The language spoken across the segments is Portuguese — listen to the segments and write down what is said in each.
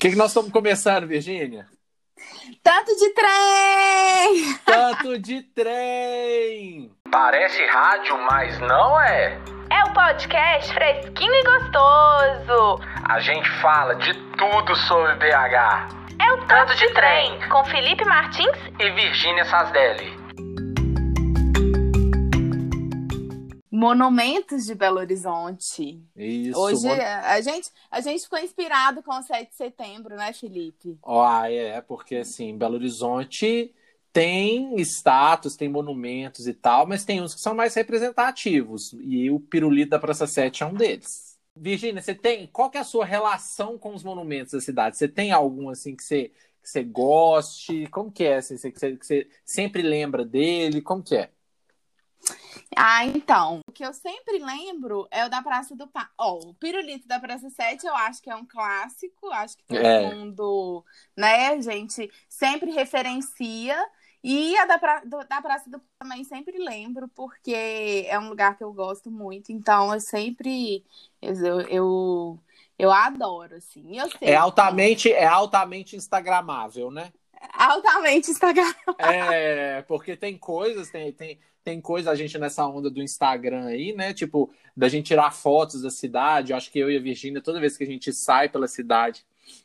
que, que nós estamos começando, Virgínia? Tanto de trem! Tanto de trem! Parece rádio, mas não é. É o podcast fresquinho e gostoso. A gente fala de tudo sobre BH. É o Tanto de Trem, com Felipe Martins E Virgínia Sasdelli. Monumentos de Belo Horizonte. Isso. Hoje mon- a gente, a gente ficou inspirado com o 7 de setembro, né, Felipe? Ah, é, porque assim, Belo Horizonte tem status, tem monumentos e tal, mas tem uns que são mais representativos. E o Pirulito da Praça 7 é um deles. Virgínia, você tem. Qual que é a sua relação com os monumentos da cidade? Você tem algum assim que você, que você goste? Como que é? Assim, que, você, que você sempre lembra dele? Como que é? Ah, então. O que eu sempre lembro é o da Praça do Pá. Ó, o Pirulito da Praça 7 eu acho que é um clássico. Acho que todo É. mundo, né, a gente sempre referencia. E a da, pra... da Praça do Pá também sempre lembro, porque é um lugar que eu gosto muito. Então, eu sempre. Eu, eu, eu adoro, assim. Eu sei, É altamente, é altamente instagramável, né? Altamente Instagram. É, porque tem coisas, tem, tem, tem coisa, a gente nessa onda do Instagram aí, né? Tipo, da gente tirar fotos da cidade. Eu acho que eu e a Virgínia, toda vez que a gente sai pela cidade,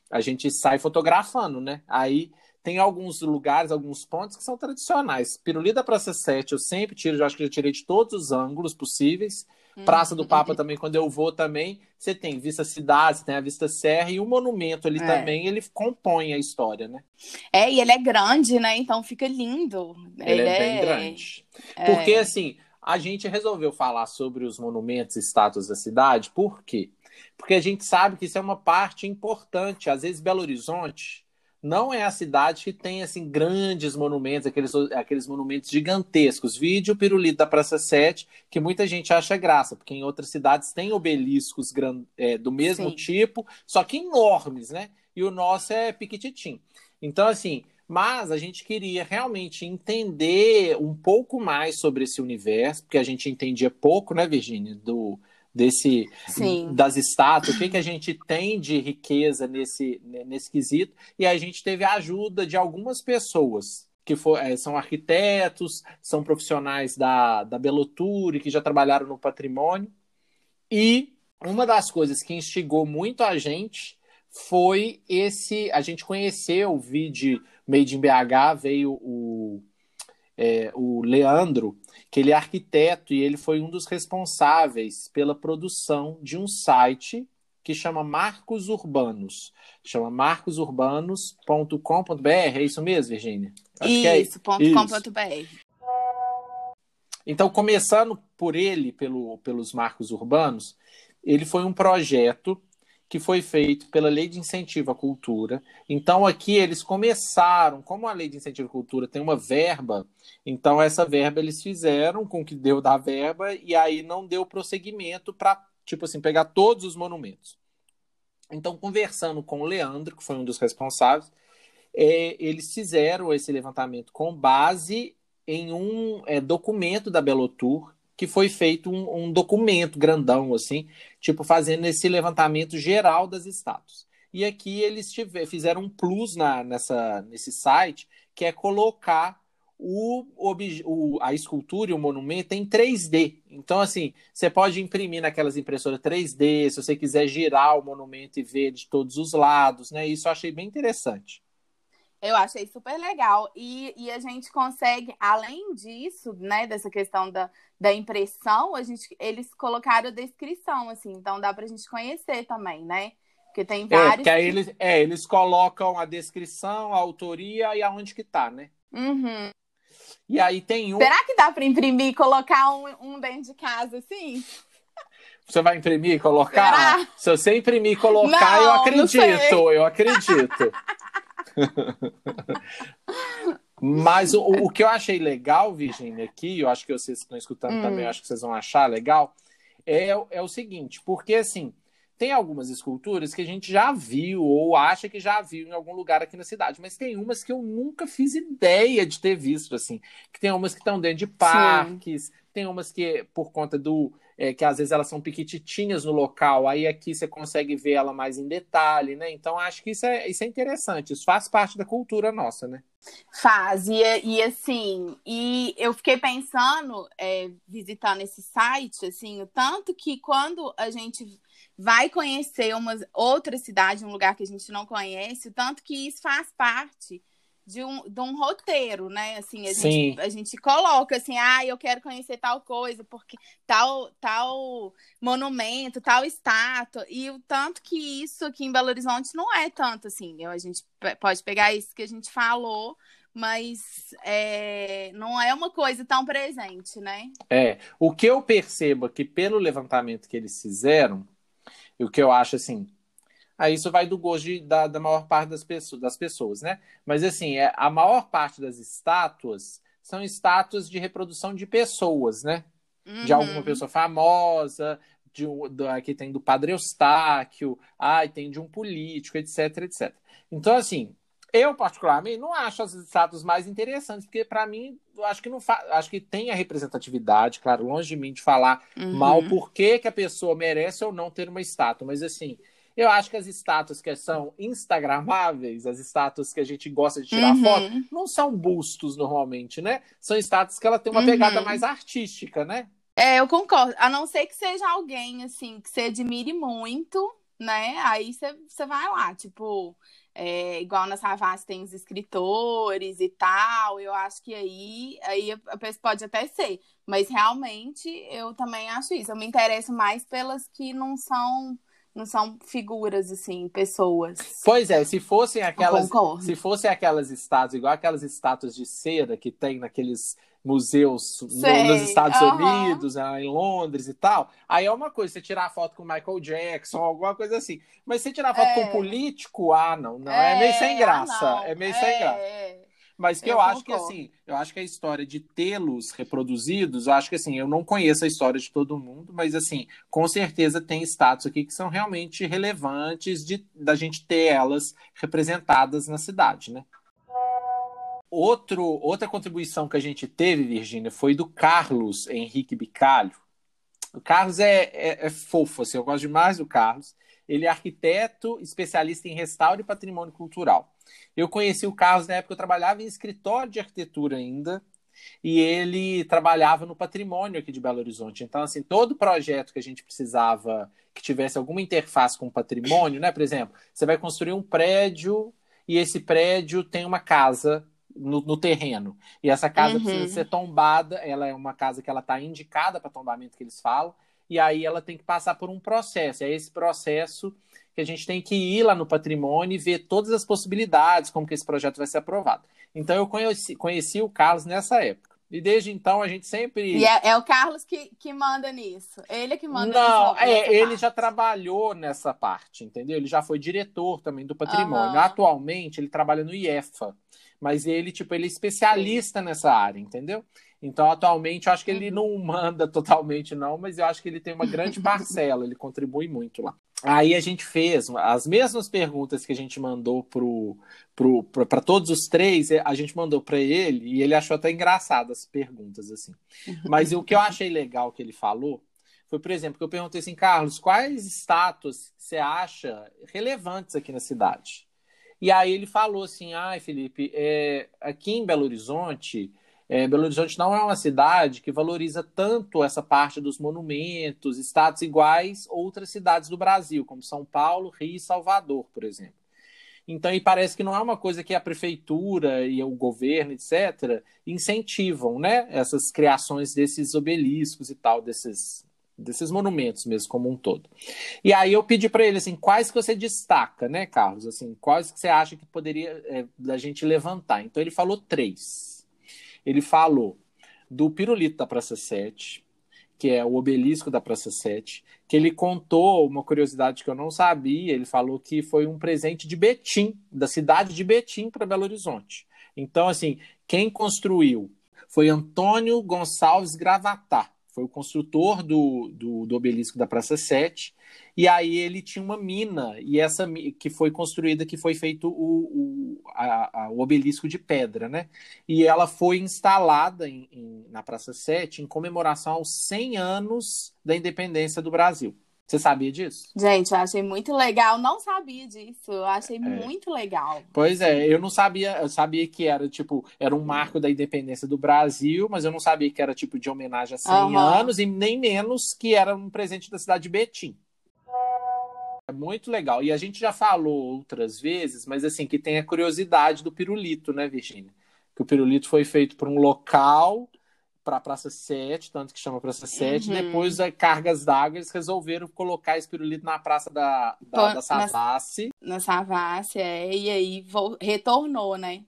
a gente sai fotografando, né? Aí tem alguns lugares, alguns pontos que são tradicionais. Pirulí da Praça 7, eu sempre tiro, eu acho que eu tirei de todos os ângulos possíveis. Praça do Papa também, quando eu vou também, você tem Vista Cidade, você tem a Vista Serra e o monumento ali É. também, ele compõe a história, né? É, e ele é grande, né? Então fica lindo. Ele, é bem grande. é. Porque, assim, a gente resolveu falar sobre os monumentos e estátuas da cidade, por quê? Porque a gente sabe que isso é uma parte importante. Às vezes, Belo Horizonte não é a cidade que tem, assim, grandes monumentos, aqueles, aqueles monumentos gigantescos. Vídeo Pirulito da Praça 7, que muita gente acha graça, porque em outras cidades tem obeliscos gran- é, do mesmo Sim. tipo, só que enormes, né? E o nosso é piquititim. Então, assim, mas a gente queria realmente entender um pouco mais sobre esse universo, porque a gente entendia pouco, né, Virginia, do desse Sim. das estátuas, o que, que a gente tem de riqueza nesse, nesse quesito, e a gente teve a ajuda de algumas pessoas que for, eh, são arquitetos, são profissionais da, da Beloture, que já trabalharam no patrimônio, e uma das coisas que instigou muito a gente foi esse. A gente conheceu o vídeo Made in BH, veio o, é, o Leandro, que ele é arquiteto e ele foi um dos responsáveis pela produção de um site que chama Marcos Urbanos. Chama marcosurbanos.com.br. É isso mesmo, Virgínia? Que é Isso, BR. Então, começando por ele, pelo, pelos marcos urbanos, ele foi um projeto que foi feito pela Lei de Incentivo à Cultura. Então, aqui eles começaram, como a Lei de Incentivo à Cultura tem uma verba, então essa verba eles fizeram com que deu da verba e aí não deu prosseguimento para, tipo assim, pegar todos os monumentos. Então, conversando com o Leandro, que foi um dos responsáveis, é, eles fizeram esse levantamento com base em um é, documento da Belotur, que foi feito um, um documento grandão, assim, tipo, fazendo esse levantamento geral das estátuas. E aqui eles tiver, fizeram um plus na, nessa, nesse site, que é colocar o, o- a escultura e o monumento em 3D. Então, assim, você pode imprimir naquelas impressoras 3D, se você quiser girar o monumento e ver de todos os lados, né? Isso eu achei bem interessante. Eu achei super legal. E, e a gente consegue, além disso, né, dessa questão da, da impressão, a gente, eles colocaram a descrição, assim, então dá pra gente conhecer também, né? Porque tem É, vários. porque aí eles, é, eles colocam a descrição, a autoria e aonde que tá, né? Uhum. E aí tem um. Será que dá pra imprimir e colocar um, um dentro de casa, assim? Você vai imprimir e colocar? Será? Se você imprimir e colocar, Não, eu acredito, eu acredito. Mas o, o que eu achei legal, Virginia, aqui, eu acho que vocês que estão escutando Hum. também, acho que vocês vão achar legal, é, é o seguinte, porque assim, tem algumas esculturas que a gente já viu ou acha que já viu em algum lugar aqui na cidade, mas tem umas que eu nunca fiz ideia de ter visto, assim. Que tem umas que estão dentro de parques, tem umas que, por conta do, é, que às vezes elas são piquititinhas no local, aí aqui você consegue ver ela mais em detalhe, né? Então acho que isso é, isso é interessante, isso faz parte da cultura nossa, né? Faz, e, e assim, e eu fiquei pensando, é, visitando esse site, assim, o tanto que quando a gente vai conhecer uma outra cidade, um lugar que a gente não conhece, o tanto que isso faz parte de um, de um roteiro, né? Assim, a gente, a gente coloca assim, ah, eu quero conhecer tal coisa, porque tal, tal monumento, tal estátua, e o tanto que isso aqui em Belo Horizonte não é tanto assim. A gente pode pegar isso que a gente falou, mas é, não é uma coisa tão presente, né? É, o que eu percebo aqui pelo levantamento que eles fizeram, e o que eu acho assim, Aí isso vai do gosto de, da, da maior parte das pessoas, das pessoas, né? Mas assim, é, a maior parte das estátuas são estátuas de reprodução de pessoas, né? Uhum. De alguma pessoa famosa, de do, aqui tem do Padre Eustáquio, ai, tem de um político, etc, etc. Então, assim, eu particularmente não acho as estátuas mais interessantes, porque para mim, eu acho que não acho que tem a representatividade, claro, longe de mim de falar uhum. mal por que, que a pessoa merece ou não ter uma estátua, mas assim, eu acho que as estátuas que são instagramáveis, as estátuas que a gente gosta de tirar uhum. foto, não são bustos normalmente, né? São estátuas que ela tem uma uhum. pegada mais artística, né? É, eu concordo. A não ser que seja alguém, assim, que você admire muito, né? Aí você vai lá, tipo, é, igual na Savassi tem os escritores e tal, eu acho que aí, aí a pessoa pode até ser. Mas realmente eu também acho isso. Eu me interesso mais pelas que não são não são figuras assim, pessoas. Pois é, se fossem aquelas, se fossem aquelas estátuas, igual aquelas estátuas de cera que tem naqueles museus no, nos Estados uhum. Unidos, né, em Londres e tal, aí é uma coisa, você tirar foto com Michael Jackson, alguma coisa assim. Mas você tirar foto é. com político, ah, não, não, é, é meio sem graça, ah, é meio sem é, graça. Mas que eu, eu acho que assim, eu acho que a história de tê-los reproduzidos, eu acho que assim, eu não conheço a história de todo mundo, mas assim, com certeza tem status aqui que são realmente relevantes de da gente ter elas representadas na cidade, né? Outro, outra contribuição que a gente teve, Virgínia, foi do Carlos Henrique Bicalho. O Carlos é, é, é fofo, assim, eu gosto demais do Carlos. Ele é arquiteto, especialista em restauro e patrimônio cultural. Eu conheci o Carlos na época que eu trabalhava em escritório de arquitetura ainda, e ele trabalhava no patrimônio aqui de Belo Horizonte. Então, assim, todo projeto que a gente precisava que tivesse alguma interface com o patrimônio, né? Por exemplo, você vai construir um prédio e esse prédio tem uma casa no, no terreno. E essa casa uhum. precisa ser tombada, ela é uma casa que ela está indicada para tombamento que eles falam, e aí ela tem que passar por um processo. É esse processo que a gente tem que ir lá no patrimônio e ver todas as possibilidades, como que esse projeto vai ser aprovado. Então eu conheci, conheci o Carlos nessa época. E desde então a gente sempre. E é, é o Carlos que, que manda nisso. Ele é que manda Não, nisso, é, ele parte. já trabalhou nessa parte, entendeu? Ele já foi diretor também do patrimônio. Uhum. Atualmente ele trabalha no IEFA. Mas ele, tipo, ele é especialista nessa área, entendeu? Então, atualmente, eu acho que ele uhum. não manda totalmente, não, mas eu acho que ele tem uma grande parcela, ele contribui muito lá. Aí a gente fez as mesmas perguntas que a gente mandou pro, pro, para todos os três, a gente mandou para ele e ele achou até engraçado as perguntas assim. Mas o que eu achei legal que ele falou foi, por exemplo, que eu perguntei assim, Carlos, quais estátuas você acha relevantes aqui na cidade? E aí ele falou assim, ai, Felipe, é, aqui em Belo Horizonte é, Belo Horizonte não é uma cidade que valoriza tanto essa parte dos monumentos, estados iguais outras cidades do Brasil, como São Paulo, Rio e Salvador, por exemplo. Então, e parece que não é uma coisa que a prefeitura e o governo, etc., incentivam, né? Essas criações desses obeliscos e tal, desses, desses monumentos mesmo, como um todo. E aí eu pedi para ele, assim, quais que você destaca, né, Carlos? Assim, quais que você acha que poderia é, da gente levantar? Então ele falou três ele falou do pirulito da Praça 7, que é o obelisco da Praça 7, que ele contou uma curiosidade que eu não sabia, ele falou que foi um presente de Betim, da cidade de Betim para Belo Horizonte. Então, assim, quem construiu foi Antônio Gonçalves Gravatar. Foi o construtor do, do, do, obelisco da Praça 7. E aí ele tinha uma mina, e essa que foi construída, que foi feito o, o, a, a, o obelisco de pedra, né? E ela foi instalada em, em, na Praça 7 em comemoração aos 100 anos da independência do Brasil. Você sabia disso? Gente, eu achei muito legal. Não sabia disso. Eu achei é. muito legal. Pois é, eu não sabia. Eu sabia que era tipo era um marco da independência do Brasil, mas eu não sabia que era tipo de homenagem a 100 uhum. anos e nem menos que era um presente da cidade de Betim. É muito legal. E a gente já falou outras vezes, mas assim que tem a curiosidade do pirulito, né, Virginia? Que o pirulito foi feito por um local para a Praça 7, tanto que chama Praça 7. Uhum. Depois, a Cargas d'Água, eles resolveram colocar esse pirulito na Praça da, da, da Savassi. Na, na Savassi, é. E aí retornou, né?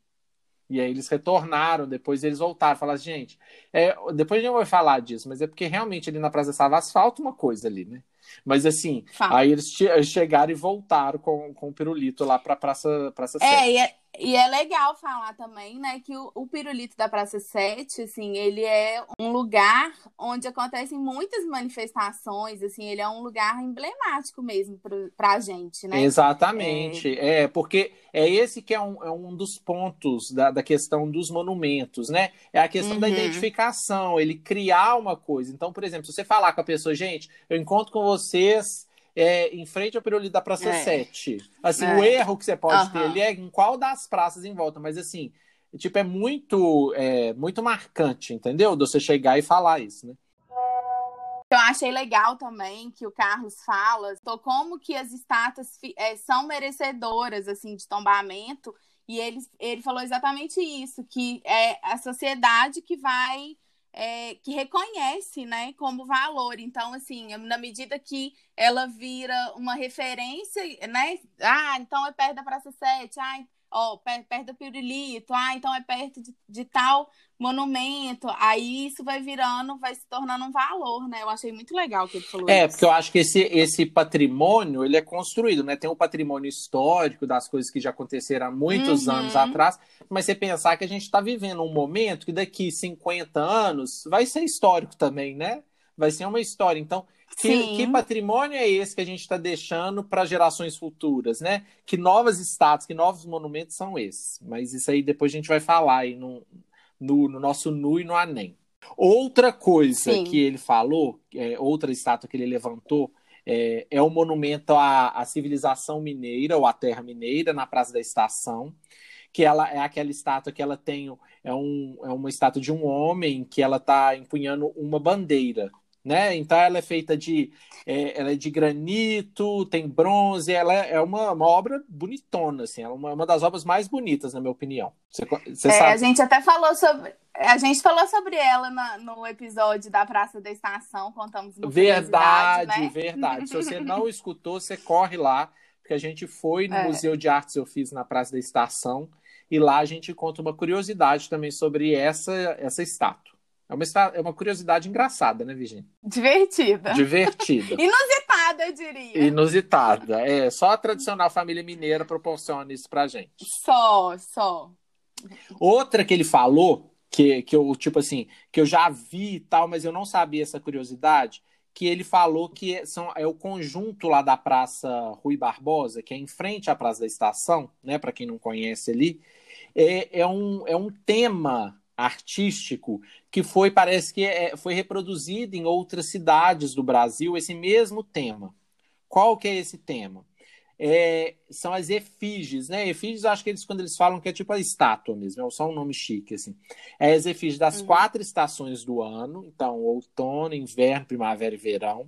E aí eles retornaram, depois eles voltaram. Falaram, gente, é, depois a gente vai falar disso, mas é porque realmente ali na Praça da Savassi falta uma coisa ali, né? Mas assim, Fala. aí eles chegaram e voltaram com, com o pirulito lá para Praça, praça é, 7. E é, e é legal falar também, né, que o, o, pirulito da Praça 7, assim, ele é um lugar onde acontecem muitas manifestações, assim, ele é um lugar emblemático mesmo para a gente, né? Exatamente, é... é, porque é esse que é um, é um dos pontos da, da questão dos monumentos, né? É a questão uhum. da identificação, ele criar uma coisa. Então, por exemplo, se você falar com a pessoa, gente, eu encontro com vocês é, em frente ao pirulito da Praça é. 7. Assim, é. o erro que você pode uhum. ter ali é em qual das praças em volta, mas assim, tipo, é muito, é, muito marcante, entendeu? De você chegar e falar isso, né? Eu achei legal também que o Carlos fala como que as estátuas é, são merecedoras assim de tombamento e ele, ele falou exatamente isso, que é a sociedade que vai é, que reconhece, né, como valor. Então, assim, na medida que ela vira uma referência, né, ah, então é perto da Praça 7, ah, ó, perto do Pirulito, ah, então é perto de, de, tal monumento, aí isso vai virando, vai se tornando um valor, né? Eu achei muito legal que ele falou É, isso. porque eu acho que esse, esse patrimônio, ele é construído, né? Tem um patrimônio histórico das coisas que já aconteceram há muitos uhum. anos atrás, mas você pensar que a gente está vivendo um momento que daqui 50 anos vai ser histórico também, né? Vai ser uma história. Então, que, que, patrimônio é esse que a gente está deixando para gerações futuras, né? Que novas estátuas, que novos monumentos são esses? Mas isso aí depois a gente vai falar aí no, no, no nosso NU e no ANEM. Outra coisa Sim. que ele falou, é, outra estátua que ele levantou, é, é o monumento à, à civilização mineira, ou à terra mineira, na Praça da Estação que ela é aquela estátua que ela tem é, um, é uma estátua de um homem que ela está empunhando uma bandeira né? Então ela é feita de, é, ela é de granito, tem bronze, ela é uma, uma obra bonitona, assim, é uma, uma das obras mais bonitas, na minha opinião. Você, você é, sabe? A gente até falou sobre, a gente falou sobre ela na, no episódio da Praça da Estação, contamos no Verdade, né? verdade. Se você não escutou, você corre lá, porque a gente foi no é. Museu de Artes eu fiz na Praça da Estação e lá a gente conta uma curiosidade também sobre essa essa estátua. É uma, é uma curiosidade engraçada, né, Virginia? Divertida. Divertida. Inusitada, eu diria. Inusitada. É, só a tradicional família mineira proporciona isso pra gente. Só, só. Outra que ele falou, que, que eu, tipo assim, que eu já vi e tal, mas eu não sabia essa curiosidade, que ele falou que são, é o conjunto lá da Praça Rui Barbosa, que é em frente à Praça da Estação, né, para quem não conhece ali, é, é, um, é um tema artístico que foi parece que é, foi reproduzido em outras cidades do Brasil esse mesmo tema. Qual que é esse tema? É, são as efígies, né? Efígies, acho que eles quando eles falam que é tipo a estátua mesmo, é só um nome chique assim. É as efígies das uhum. quatro estações do ano, então outono, inverno, primavera e verão.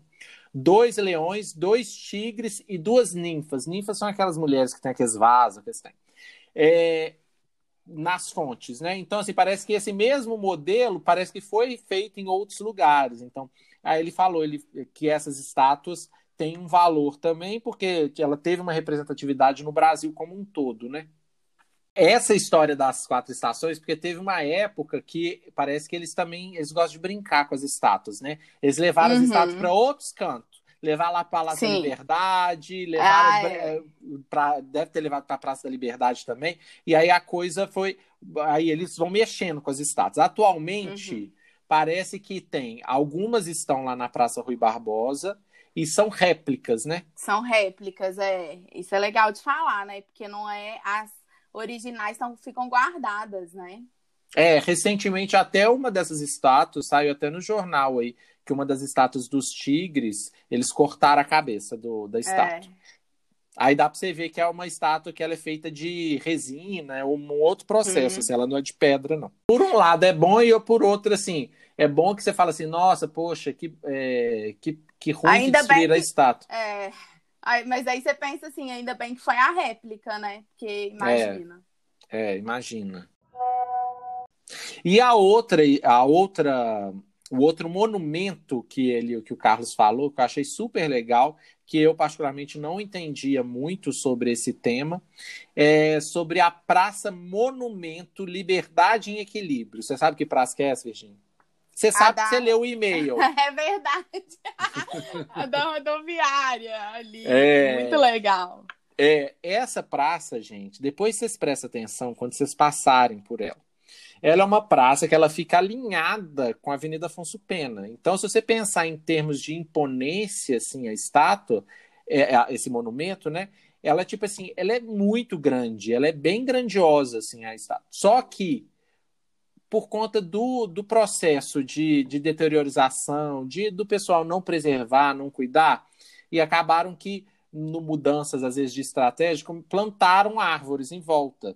Dois leões, dois tigres e duas ninfas. Ninfas são aquelas mulheres que têm aqueles vasos que têm. É, nas fontes, né? Então, assim, parece que esse mesmo modelo parece que foi feito em outros lugares. Então, aí ele falou ele, que essas estátuas têm um valor também, porque ela teve uma representatividade no Brasil como um todo, né? Essa história das quatro estações, porque teve uma época que parece que eles também eles gostam de brincar com as estátuas, né? Eles levaram uhum. as estátuas para outros cantos levar lá para a Praça da Liberdade, levar ah, é. para deve ter levado para a Praça da Liberdade também. E aí a coisa foi, aí eles vão mexendo com as estátuas. Atualmente, uhum. parece que tem. Algumas estão lá na Praça Rui Barbosa e são réplicas, né? São réplicas, é. Isso é legal de falar, né? Porque não é. As originais são, ficam guardadas, né? É, recentemente até uma dessas estátuas saiu até no jornal aí, que uma das estátuas dos tigres, eles cortaram a cabeça do, da estátua. É. Aí dá para você ver que é uma estátua que ela é feita de resina, é um outro processo, uhum. assim, ela não é de pedra, não. Por um lado é bom e por outro, assim, é bom que você fala assim, nossa, poxa, que, é, que, que ruim ainda que destruir a estátua. É, mas aí você pensa assim, ainda bem que foi a réplica, né? Porque imagina. É, é imagina. E a outra, a outra, o outro monumento que ele, que o Carlos falou, que eu achei super legal, que eu particularmente não entendia muito sobre esse tema, é sobre a Praça Monumento Liberdade em Equilíbrio. Você sabe que praça que é essa, Virginia? Você sabe que você leu o e-mail. É verdade. a da rodoviária ali. É... Muito legal. É, essa praça, gente, depois vocês prestem atenção quando vocês passarem por ela. Ela é uma praça que ela fica alinhada com a Avenida Afonso Pena. Então, se você pensar em termos de imponência, assim, a estátua, é, é, esse monumento, né? Ela, tipo assim, ela é muito grande, ela é bem grandiosa, assim, a estátua. Só que, por conta do, do processo de, de deteriorização, de, do pessoal não preservar, não cuidar, e acabaram que, no mudanças, às vezes, de estratégia, plantaram árvores em volta.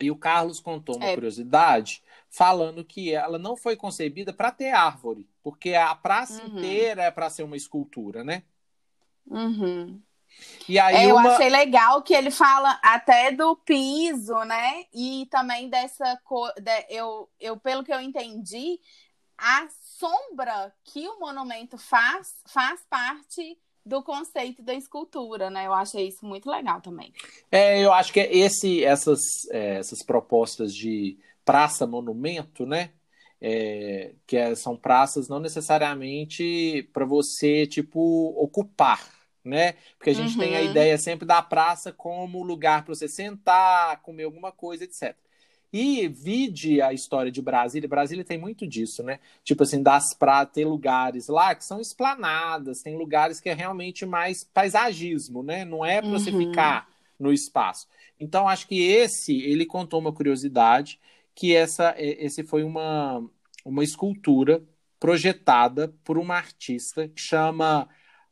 E o Carlos contou uma é. curiosidade falando que ela não foi concebida para ter árvore, porque a praça uhum. inteira é para ser uma escultura, né? Uhum. E aí é, uma... Eu achei legal que ele fala até do piso, né? E também dessa cor. De, eu, eu, pelo que eu entendi, a sombra que o monumento faz faz parte do conceito da escultura, né? Eu achei isso muito legal também. É, eu acho que esse, essas, é, essas propostas de praça monumento, né? É, que é, são praças não necessariamente para você tipo ocupar, né? Porque a gente uhum. tem a uhum. ideia sempre da praça como lugar para você sentar, comer alguma coisa, etc. E vide a história de Brasília. Brasília tem muito disso, né? Tipo assim, das pratas, tem lugares lá que são esplanadas, tem lugares que é realmente mais paisagismo, né? Não é para uhum. você ficar no espaço. Então, acho que esse, ele contou uma curiosidade, que essa, esse foi uma, uma escultura projetada por uma artista que chama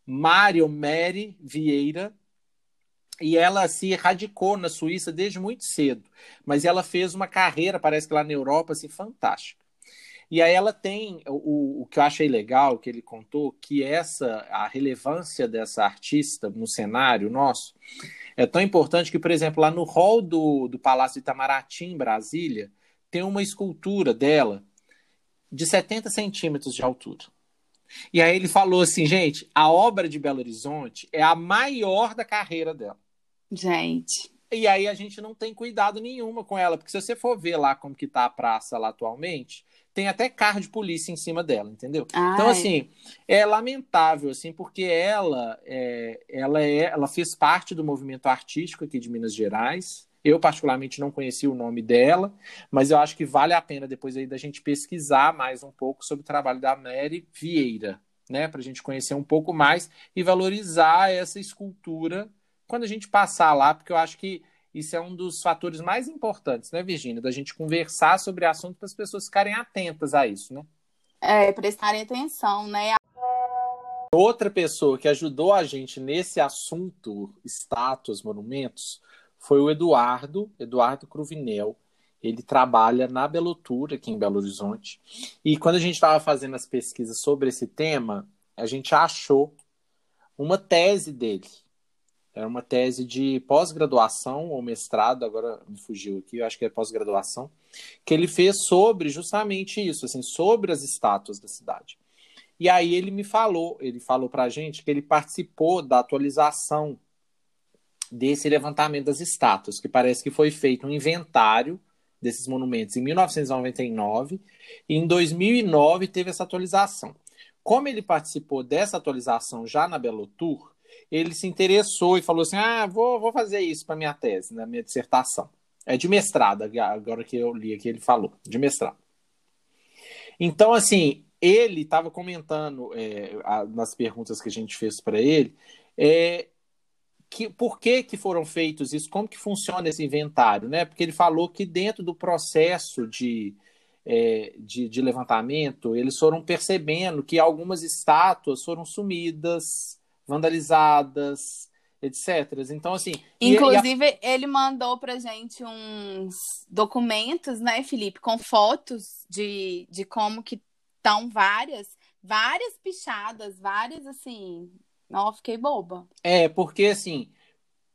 Mário Mary Vieira, e ela se radicou na Suíça desde muito cedo, mas ela fez uma carreira, parece que lá na Europa, assim, fantástica. E aí ela tem o, o que eu achei legal que ele contou, que essa a relevância dessa artista no cenário nosso é tão importante que, por exemplo, lá no hall do, do Palácio Itamaraty, em Brasília, tem uma escultura dela de 70 centímetros de altura. E aí ele falou assim, gente, a obra de Belo Horizonte é a maior da carreira dela. Gente. E aí a gente não tem cuidado nenhuma com ela, porque se você for ver lá como que tá a praça lá atualmente, tem até carro de polícia em cima dela, entendeu? Ai. Então assim, é lamentável assim, porque ela é, ela é, ela fez parte do movimento artístico aqui de Minas Gerais. Eu particularmente não conheci o nome dela, mas eu acho que vale a pena depois aí da gente pesquisar mais um pouco sobre o trabalho da Mary Vieira, né, para a gente conhecer um pouco mais e valorizar essa escultura quando a gente passar lá, porque eu acho que isso é um dos fatores mais importantes, né, Virginia? Da gente conversar sobre assunto para as pessoas ficarem atentas a isso, né? É, prestarem atenção, né? Outra pessoa que ajudou a gente nesse assunto, estátuas, monumentos, foi o Eduardo, Eduardo Cruvinel. Ele trabalha na Belotura, aqui em Belo Horizonte. E quando a gente estava fazendo as pesquisas sobre esse tema, a gente achou uma tese dele era uma tese de pós-graduação ou mestrado, agora me fugiu aqui, eu acho que é pós-graduação, que ele fez sobre justamente isso, assim, sobre as estátuas da cidade. E aí ele me falou, ele falou para a gente que ele participou da atualização desse levantamento das estátuas, que parece que foi feito um inventário desses monumentos em 1999 e em 2009 teve essa atualização. Como ele participou dessa atualização já na Belo Tour, ele se interessou e falou assim: ah, vou, vou fazer isso para minha tese, na minha dissertação. É de mestrado, agora que eu li aqui, ele falou, de mestrado. Então, assim, ele estava comentando é, a, nas perguntas que a gente fez para ele, é, que, por que, que foram feitos isso, como que funciona esse inventário, né? Porque ele falou que dentro do processo de, é, de, de, levantamento, eles foram percebendo que algumas estátuas foram sumidas, vandalizadas, etc. Então, assim. Inclusive, e a... ele mandou pra gente uns documentos, né, Felipe, com fotos de, de como que estão várias, várias pichadas, várias, assim, não, fiquei boba. É, porque assim,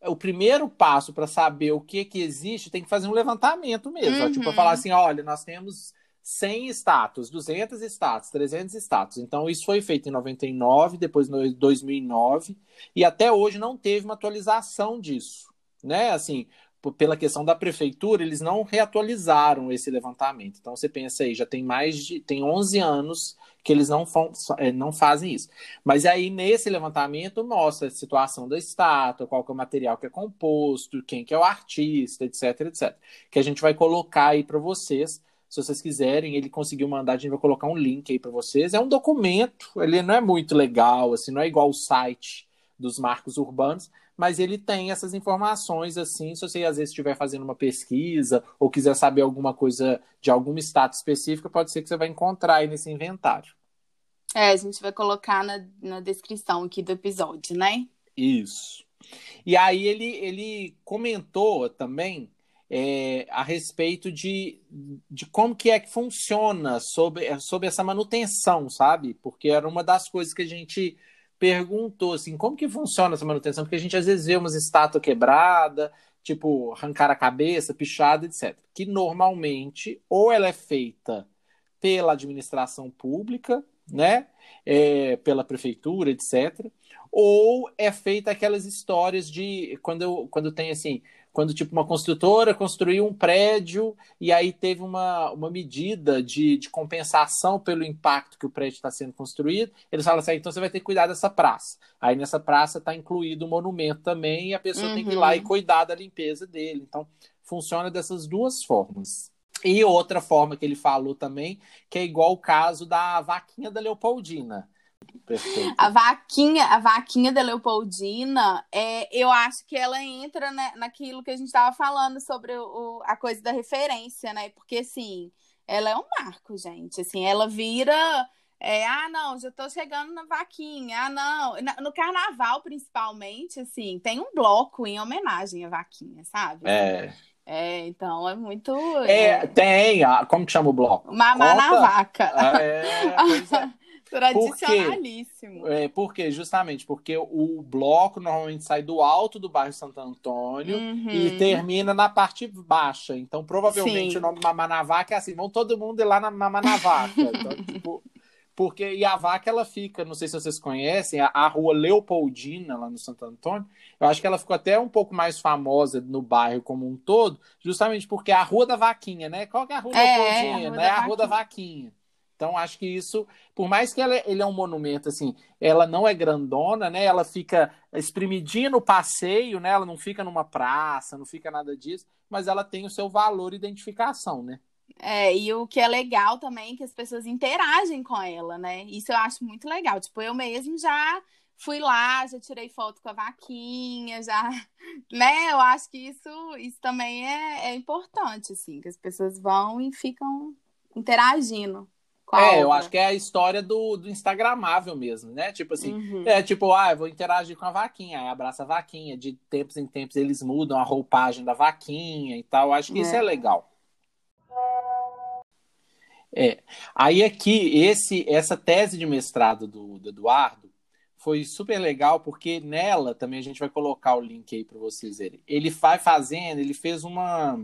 o primeiro passo para saber o que que existe tem que fazer um levantamento mesmo. Uhum. Tipo, falar assim, olha, nós temos 100 status, 200 status, 300 status. Então, isso foi feito em 99, depois em 2009, e até hoje não teve uma atualização disso. Né? Assim, pela questão da prefeitura, eles não reatualizaram esse levantamento. Então você pensa aí, já tem mais de tem 11 anos que eles não, é, não fazem isso. Mas aí nesse levantamento mostra a situação da estátua, qual que é o material que é composto, quem que é o artista, etc, etc. Que a gente vai colocar aí para vocês. Se vocês quiserem, ele conseguiu mandar, a gente vai colocar um link aí para vocês. É um documento, ele não é muito legal, assim, não é igual o site dos marcos urbanos, mas ele tem essas informações assim, se você às vezes estiver fazendo uma pesquisa ou quiser saber alguma coisa de alguma status específica, pode ser que você vai encontrar aí nesse inventário. É, a gente vai colocar na, na descrição aqui do episódio, né? Isso. E aí ele, ele comentou também é, a respeito de, de como que é que funciona sobre, sobre essa manutenção, sabe? Porque era uma das coisas que a gente perguntou assim, como que funciona essa manutenção? Porque a gente às vezes vê umas estátuas quebradas, tipo, arrancar a cabeça, pichada, etc. Que normalmente ou ela é feita pela administração pública, né? É, pela prefeitura, etc. Ou é feita aquelas histórias de quando, quando tem assim, quando tipo uma construtora construiu um prédio e aí teve uma, uma medida de, de compensação pelo impacto que o prédio está sendo construído, eles falam assim, ah, então você vai ter que cuidar dessa praça. Aí nessa praça está incluído o monumento também e a pessoa uhum. tem que ir lá e uhum. cuidar da limpeza dele. Então funciona dessas duas formas. E outra forma que ele falou também, que é igual o caso da vaquinha da Leopoldina. Perfeito. A vaquinha, a vaquinha da Leopoldina, é, eu acho que ela entra né, naquilo que a gente estava falando sobre o, a coisa da referência, né? Porque assim, ela é um marco, gente. Assim, ela vira. É, ah, não, já estou chegando na vaquinha. Ah, não. No carnaval, principalmente, assim, tem um bloco em homenagem à vaquinha, sabe? É. É, então é muito. É, é... tem. A, como que chama o bloco? Mamá na vaca. É, pois é. Tradicionalíssimo. Porque, é, porque, justamente, porque o bloco normalmente sai do alto do bairro Santo Antônio uhum. e termina na parte baixa. Então, provavelmente, Sim. o nome Mamanavaca é assim, vão todo mundo ir lá na Mamanavaca. então, tipo, porque, e a vaca, ela fica, não sei se vocês conhecem, a, a rua Leopoldina, lá no Santo Antônio, eu acho que ela ficou até um pouco mais famosa no bairro como um todo, justamente porque é a Rua da Vaquinha, né? Qual que é a Rua é, Leopoldina? É, a Rua, né? a rua da Vaquinha. Então, acho que isso, por mais que ela, ele é um monumento, assim, ela não é grandona, né? Ela fica espremidinha no passeio, né? Ela não fica numa praça, não fica nada disso, mas ela tem o seu valor e identificação, né? É, e o que é legal também é que as pessoas interagem com ela, né? Isso eu acho muito legal. Tipo, eu mesmo já fui lá, já tirei foto com a vaquinha, já, né? Eu acho que isso, isso também é, é importante, assim, que as pessoas vão e ficam interagindo. É, eu acho que é a história do, do Instagramável mesmo, né? Tipo assim, uhum. é tipo, ah, eu vou interagir com a vaquinha, aí abraça a vaquinha, de tempos em tempos eles mudam a roupagem da vaquinha e tal. Eu acho que é. isso é legal. É. Aí aqui, esse, essa tese de mestrado do, do Eduardo foi super legal, porque nela também a gente vai colocar o link aí para vocês verem. Ele vai fazendo, ele fez uma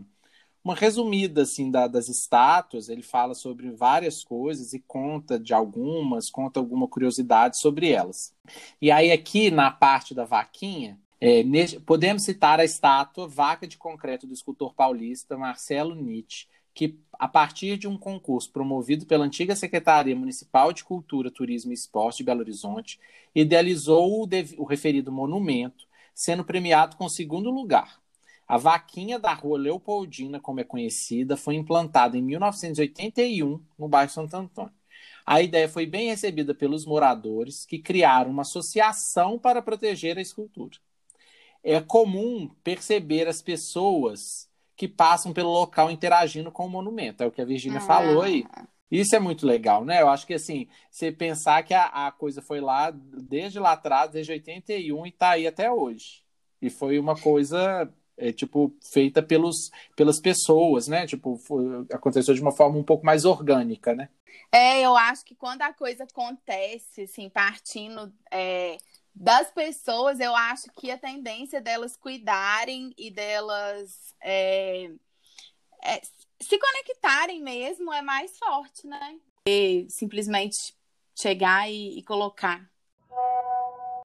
uma resumida assim da, das estátuas. Ele fala sobre várias coisas e conta de algumas, conta alguma curiosidade sobre elas. E aí aqui na parte da vaquinha é, podemos citar a estátua Vaca de Concreto do escultor paulista Marcelo Nietzsche, que, a partir de um concurso promovido pela antiga Secretaria Municipal de Cultura, Turismo e Esporte de Belo Horizonte, idealizou o, o referido monumento, sendo premiado com segundo lugar. A vaquinha da rua Leopoldina, como é conhecida, foi implantada em 1981 no bairro Santo Antônio. A ideia foi bem recebida pelos moradores, que criaram uma associação para proteger a escultura. É comum perceber as pessoas que passam pelo local interagindo com o monumento. É o que a Virgínia ah. falou aí. Isso é muito legal, né? Eu acho que assim, você pensar que a, a coisa foi lá desde lá atrás, desde 81 e está aí até hoje. E foi uma coisa é, tipo feita pelos, pelas pessoas, né? Tipo, foi, aconteceu de uma forma um pouco mais orgânica, né? É, eu acho que quando a coisa acontece, assim, partindo é, das pessoas, eu acho que a tendência delas cuidarem e delas é, é, se conectarem mesmo é mais forte, né? E simplesmente chegar e, e colocar.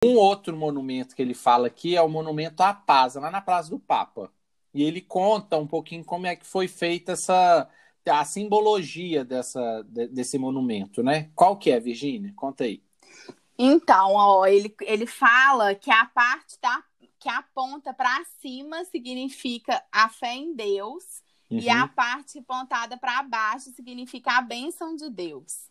Um outro monumento que ele fala aqui é o Monumento à Paz, lá na Praça do Papa. E ele conta um pouquinho como é que foi feita essa a simbologia dessa, desse monumento, né? Qual que é, Virgínia? Conta aí. Então, ó, ele, ele fala que a parte da, que aponta para cima significa a fé em Deus Uhum. E a uhum. parte pontada para baixo significa a bênção de Deus.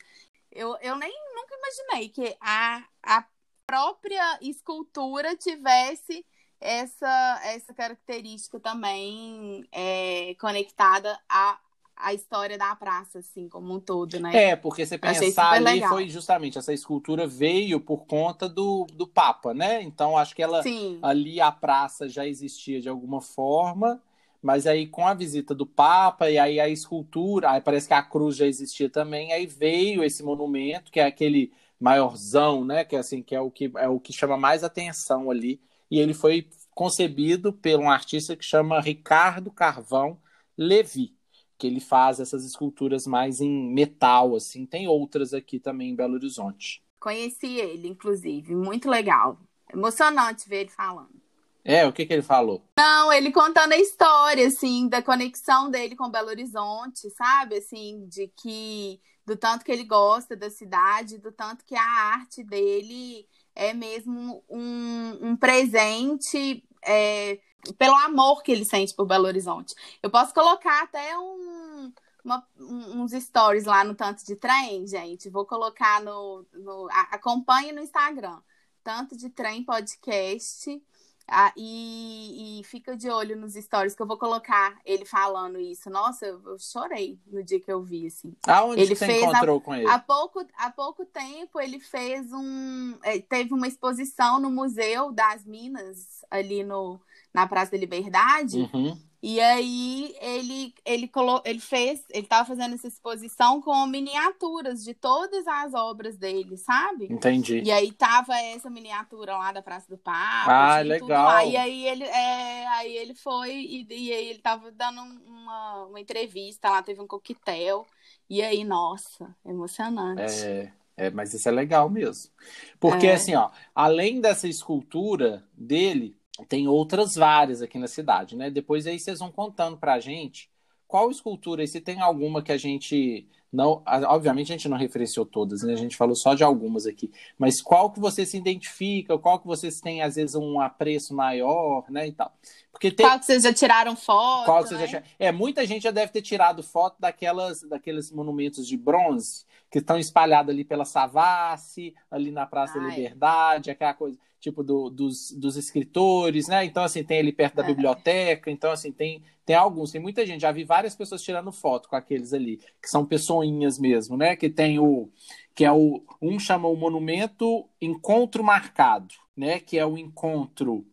Eu, eu nem nunca imaginei que a, a própria escultura tivesse essa, essa característica também é, conectada à, à história da praça, assim, como um todo, né? É, porque você pensar ali legal. foi justamente, essa escultura veio por conta do, do Papa, né? Então, acho que ela Sim. ali a praça já existia de alguma forma mas aí com a visita do Papa e aí a escultura, aí parece que a cruz já existia também, aí veio esse monumento, que é aquele maiorzão, né, que é assim, que é o que é o que chama mais atenção ali, e ele foi concebido por um artista que chama Ricardo Carvão Levi, que ele faz essas esculturas mais em metal assim. Tem outras aqui também em Belo Horizonte. Conheci ele, inclusive, muito legal. Emocionante ver ele falando. É, o que, que ele falou? Não, ele contando a história, assim, da conexão dele com Belo Horizonte, sabe? Assim, de que. Do tanto que ele gosta da cidade, do tanto que a arte dele é mesmo um, um presente é, pelo amor que ele sente por Belo Horizonte. Eu posso colocar até um, uma, uns stories lá no Tanto de Trem, gente. Vou colocar no. no acompanhe no Instagram. Tanto de Trem Podcast. Ah, e, e, fica de olho nos stories que eu vou colocar ele falando isso. Nossa, eu, eu chorei no dia que eu vi, assim. Aonde ele você fez encontrou há, com ele? Há pouco, há pouco tempo ele fez um. É, teve uma exposição no Museu das Minas, ali no, na Praça da Liberdade. Uhum. E aí ele ele colo... ele fez, ele estava fazendo essa exposição com miniaturas de todas as obras dele, sabe? Entendi. E aí tava essa miniatura lá da Praça do Papa, ah, legal. E aí ele é, aí ele foi e, e aí ele tava dando uma, uma entrevista lá, teve um coquetel. E aí, nossa, emocionante. É, é, mas isso é legal mesmo. Porque é. assim, ó, além dessa escultura dele, tem outras várias aqui na cidade, né? Depois aí vocês vão contando pra gente qual escultura e se tem alguma que a gente não, obviamente a gente não referenciou todas, né? A gente falou só de algumas aqui, mas qual que você se identifica, qual que vocês têm às vezes um apreço maior, né, e tal. Porque tem... Qual que vocês já tiraram foto, qual que né? vocês já... É, muita gente já deve ter tirado foto daquelas daqueles monumentos de bronze que estão espalhados ali pela Savassi, ali na Praça Ai. da Liberdade, aquela coisa tipo do, dos, dos escritores, né? Então, assim, tem ali perto da é. biblioteca. Então, assim, tem, tem alguns, tem muita gente. Já vi várias pessoas tirando foto com aqueles ali, que são pessoinhas mesmo, né? Que tem o. Que é o. Um chama o monumento Encontro Marcado, né? Que é o encontro.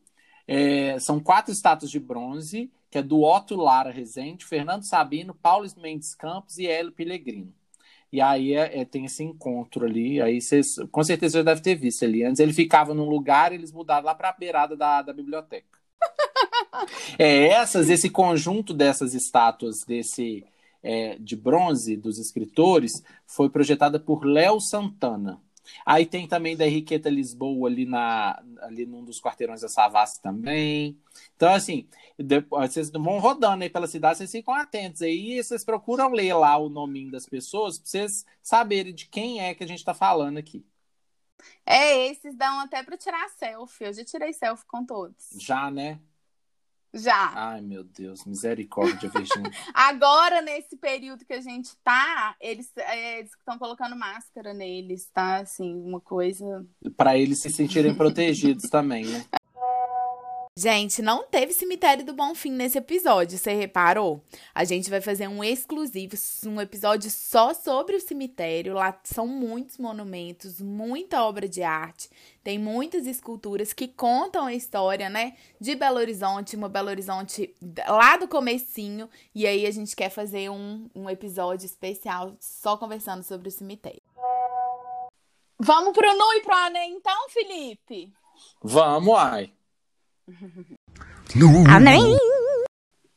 É, são quatro estátuas de bronze, que é do Otto Lara Rezende, Fernando Sabino, Paulo Mendes Campos e Hélio Pellegrino. E aí é, é, tem esse encontro ali. Aí vocês com certeza já deve ter visto ali. Antes ele ficava num lugar, eles mudaram lá para a beirada da, da biblioteca. é, essas, esse conjunto dessas estátuas desse é, de bronze dos escritores foi projetada por Léo Santana. Aí tem também da Henriqueta Lisboa ali, na, ali num dos quarteirões da Savassi também. Então, assim, depois, vocês vão rodando aí pela cidade, vocês ficam atentos aí e vocês procuram ler lá o nome das pessoas para vocês saberem de quem é que a gente está falando aqui. É, esses dão até para tirar selfie. Eu já tirei selfie com todos. Já, né? Já. Ai, meu Deus, misericórdia, Virgínia. Agora, nesse período que a gente tá, eles é, estão colocando máscara neles, tá? Assim, uma coisa. Para eles se sentirem protegidos também, né? Gente, não teve cemitério do Bonfim nesse episódio, você reparou? A gente vai fazer um exclusivo, um episódio só sobre o cemitério. Lá são muitos monumentos, muita obra de arte, tem muitas esculturas que contam a história, né, de Belo Horizonte, uma Belo Horizonte lá do comecinho. E aí a gente quer fazer um, um episódio especial só conversando sobre o cemitério. Vamos pro Nu e pro Anem então, Felipe? Vamos, ai. Anem!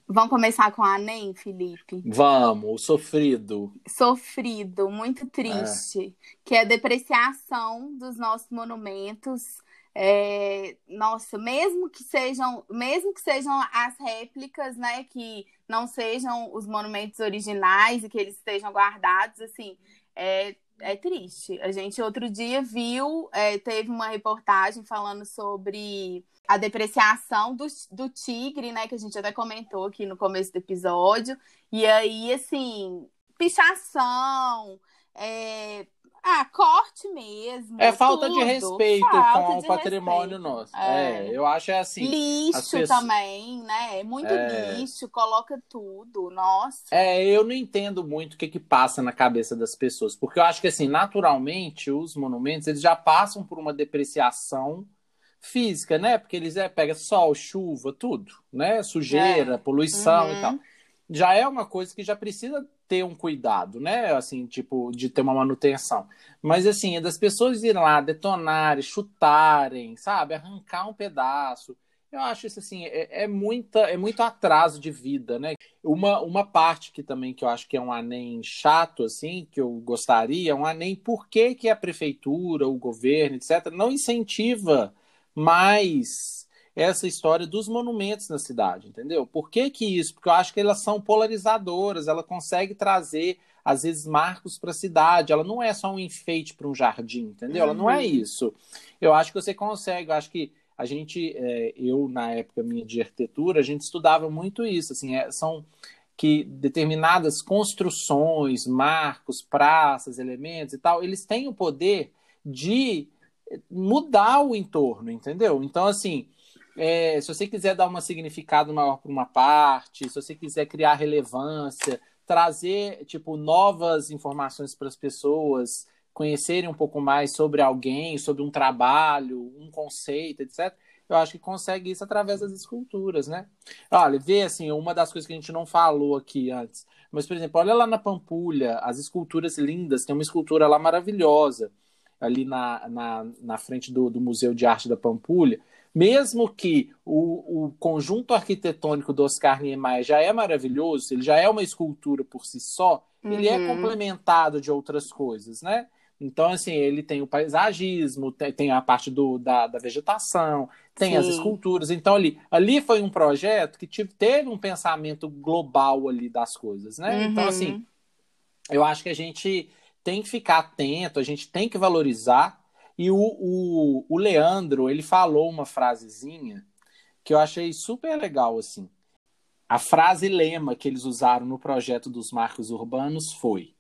Vamos começar com a Anem, Felipe? Vamos, sofrido. Sofrido, muito triste. É. Que é a depreciação dos nossos monumentos. É, nossa, mesmo que sejam, mesmo que sejam as réplicas, né, que não sejam os monumentos originais e que eles estejam guardados, assim, é, é triste. A gente outro dia viu, é, teve uma reportagem falando sobre a depreciação do, do tigre, né? Que a gente até comentou aqui no começo do episódio. E aí, assim, pichação, é, ah, corte mesmo. É falta tudo. de respeito falta com o patrimônio respeito. nosso. É. é. eu acho é assim. Lixo pessoas... também, né? Muito é... lixo, coloca tudo. Nossa. É, eu não entendo muito o que que passa na cabeça das pessoas, porque eu acho que assim, naturalmente, os monumentos, eles já passam por uma depreciação física, né? Porque eles é, pega sol, chuva, tudo, né? Sujeira, é. poluição uhum. e tal. Já é uma coisa que já precisa ter um cuidado, né? Assim, tipo, de ter uma manutenção. Mas assim, é das pessoas irem lá detonarem, chutarem, sabe? Arrancar um pedaço. Eu acho isso assim, é, é, muita, é muito atraso de vida, né? Uma, uma parte que também que eu acho que é um anem chato, assim, que eu gostaria, é um anem por que, que a prefeitura, o governo, etc., não incentiva mais essa história dos monumentos na cidade, entendeu? Por que, que isso? Porque eu acho que elas são polarizadoras, ela consegue trazer, às vezes, marcos para a cidade. Ela não é só um enfeite para um jardim, entendeu? Ela não é uhum. isso. Eu acho que você consegue, eu acho que a gente, é, eu, na época minha de arquitetura, a gente estudava muito isso, assim, é, são que determinadas construções, marcos, praças, elementos e tal, eles têm o poder de mudar o entorno, entendeu? Então, assim, é, se você quiser dar um significado maior para uma parte, se você quiser criar relevância, trazer, tipo, novas informações para as pessoas conhecerem um pouco mais sobre alguém, sobre um trabalho, um conceito, etc., eu acho que consegue isso através das esculturas, né? Olha, vê assim, uma das coisas que a gente não falou aqui antes, mas, por exemplo, olha lá na Pampulha, as esculturas lindas, tem uma escultura lá maravilhosa, ali na, na, na frente do, do Museu de Arte da Pampulha, mesmo que o, o conjunto arquitetônico do Oscar Niemeyer já é maravilhoso, ele já é uma escultura por si só, uhum. ele é uhum. complementado de outras coisas, né? Então, assim, ele tem o paisagismo, tem a parte do, da, da vegetação, tem Sim. as esculturas. Então, ali, ali foi um projeto que tive, teve um pensamento global ali das coisas, né? Então, uhum. Então, assim, eu acho que a gente tem que ficar atento, a gente tem que valorizar. E o, o, o Leandro, ele falou uma frasezinha que eu achei super legal, assim. A frase lema que eles usaram no projeto dos marcos urbanos foi: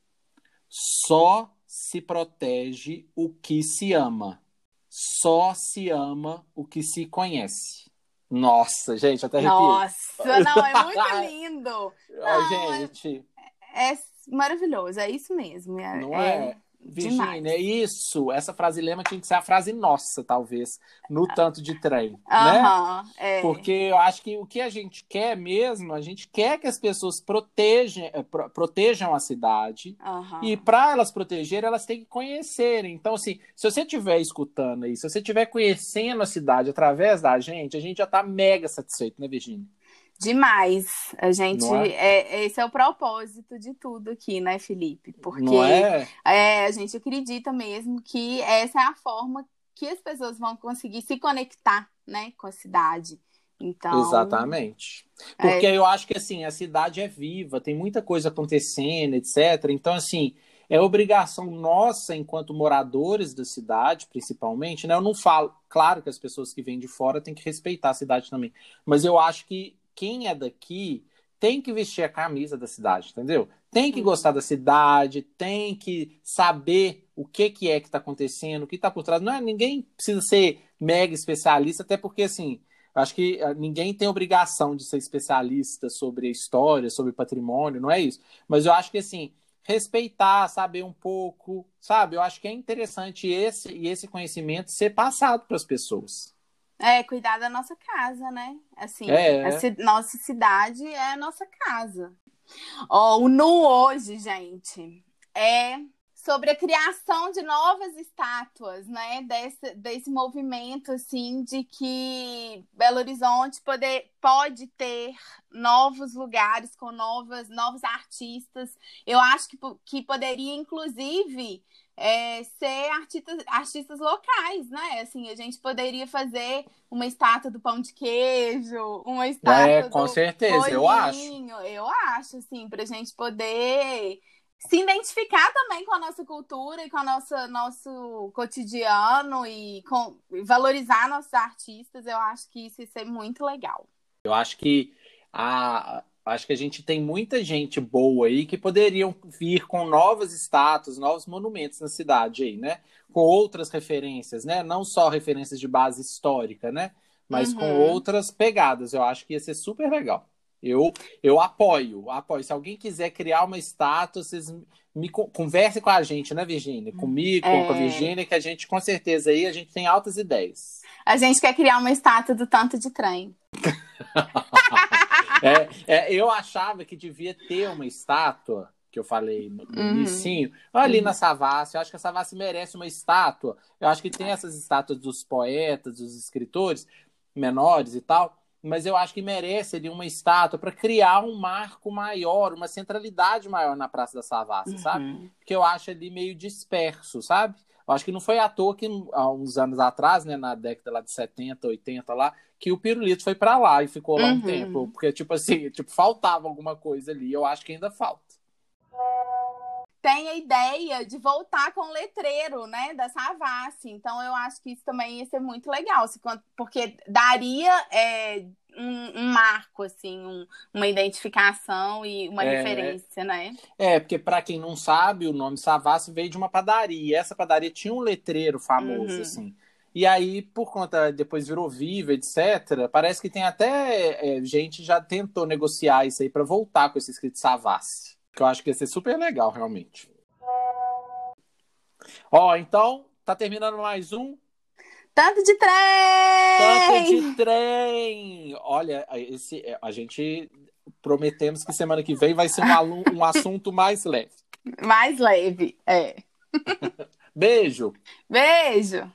só se protege o que se ama. Só se ama o que se conhece. Nossa, gente, até arrepiei. Nossa, não, é muito lindo. Não, gente. É, é maravilhoso, é isso mesmo. É, não é? Virgínia, é isso. Essa frase lema tinha que ser a frase nossa, talvez, no tanto de trem, uh -huh, né? É. Porque eu acho que o que a gente quer mesmo, a gente quer que as pessoas protejam, eh, protejam a cidade. E para elas protegerem, elas têm que conhecerem. Então, assim, se você estiver escutando aí, se você estiver conhecendo a cidade através da gente, a gente já está mega satisfeito, né, Virgínia? Demais. A gente. É? é? esse é o propósito de tudo aqui, né, Felipe? Porque é? É, a gente acredita mesmo que essa é a forma que as pessoas vão conseguir se conectar, né, com a cidade. Então, Exatamente. Porque é... eu acho que assim, a cidade é viva, tem muita coisa acontecendo, etc. Então, assim, é obrigação nossa, enquanto moradores da cidade, principalmente, né? Eu não falo, claro que as pessoas que vêm de fora têm que respeitar a cidade também, mas eu acho que quem é daqui tem que vestir a camisa da cidade, entendeu? Tem que gostar da cidade, tem que saber o que, que é que está acontecendo, o que está por trás. Não é, ninguém precisa ser mega especialista, até porque, assim, acho que ah, ninguém tem obrigação de ser especialista sobre a história, sobre patrimônio, não é isso. Mas eu acho que, assim, respeitar, saber um pouco, sabe? Eu acho que é interessante esse e esse conhecimento ser passado para as pessoas. É, cuidar da nossa casa, né? Assim, É. a ci- nossa cidade é a nossa casa. Ó, o Nu hoje, gente, é sobre a criação de novas estátuas, né? Desse, desse movimento, assim, de que Belo Horizonte poder, pode ter novos lugares com novas, novos artistas. Eu acho que, que poderia, inclusive, é, ser artistas, artistas locais, né? Assim, a gente poderia fazer uma estátua do pão de queijo, uma estátua É, com certeza, eu acho. bolinho. Eu acho, assim, pra gente poder se identificar também com a nossa cultura e com o nosso, nosso cotidiano e com, e valorizar nossos artistas, eu acho que isso ia ser muito legal. Eu acho que a, acho que a gente tem muita gente boa aí que poderiam vir com novas estátuas, novos monumentos na cidade aí, né? Com outras referências, né? Não só referências de base histórica, né? Mas com Uhum. outras pegadas. Eu acho que ia ser super legal. Eu, eu apoio, apoio. Se alguém quiser criar uma estátua, vocês me con- conversem com a gente, né, Virgínia? Comigo, É. com a Virgínia, que a gente, com certeza, aí a gente tem altas ideias. A gente quer criar uma estátua do tanto de trem. É, é, eu achava que devia ter uma estátua, que eu falei no, Uhum. inicinho, ali na Savassi. Eu acho que a Savassi merece uma estátua. Eu acho que tem essas estátuas dos poetas, dos escritores menores e tal, mas eu acho que merece ali uma estátua para criar um marco maior, uma centralidade maior na Praça da Savassi, sabe? Uhum. Porque eu acho ali meio disperso, sabe? Eu acho que não foi à toa que há uns anos atrás, né, na década lá de 70, 80 lá, que o pirulito foi pra lá e ficou lá um Uhum. tempo, porque tipo assim, tipo faltava alguma coisa ali, eu acho que ainda falta. Tem a ideia de voltar com o letreiro, né, da Savassi. Então, eu acho que isso também ia ser muito legal, porque daria é, um, um marco, assim, um- uma identificação e uma É. referência, né? É, porque pra quem não sabe, o nome Savassi veio de uma padaria, e essa padaria tinha um letreiro famoso Uhum. assim. E aí, por conta, depois virou Viva, etc. Parece que tem até é, gente já tentou negociar isso aí pra voltar com esse escrito Savassi. Que eu acho que ia ser super legal, realmente. Ó, então, tá terminando mais um Tanto de Tanto trem! de trem! Olha, esse, a gente prometemos que semana que vem vai ser um, um assunto mais leve. Mais leve, é. Beijo! Beijo!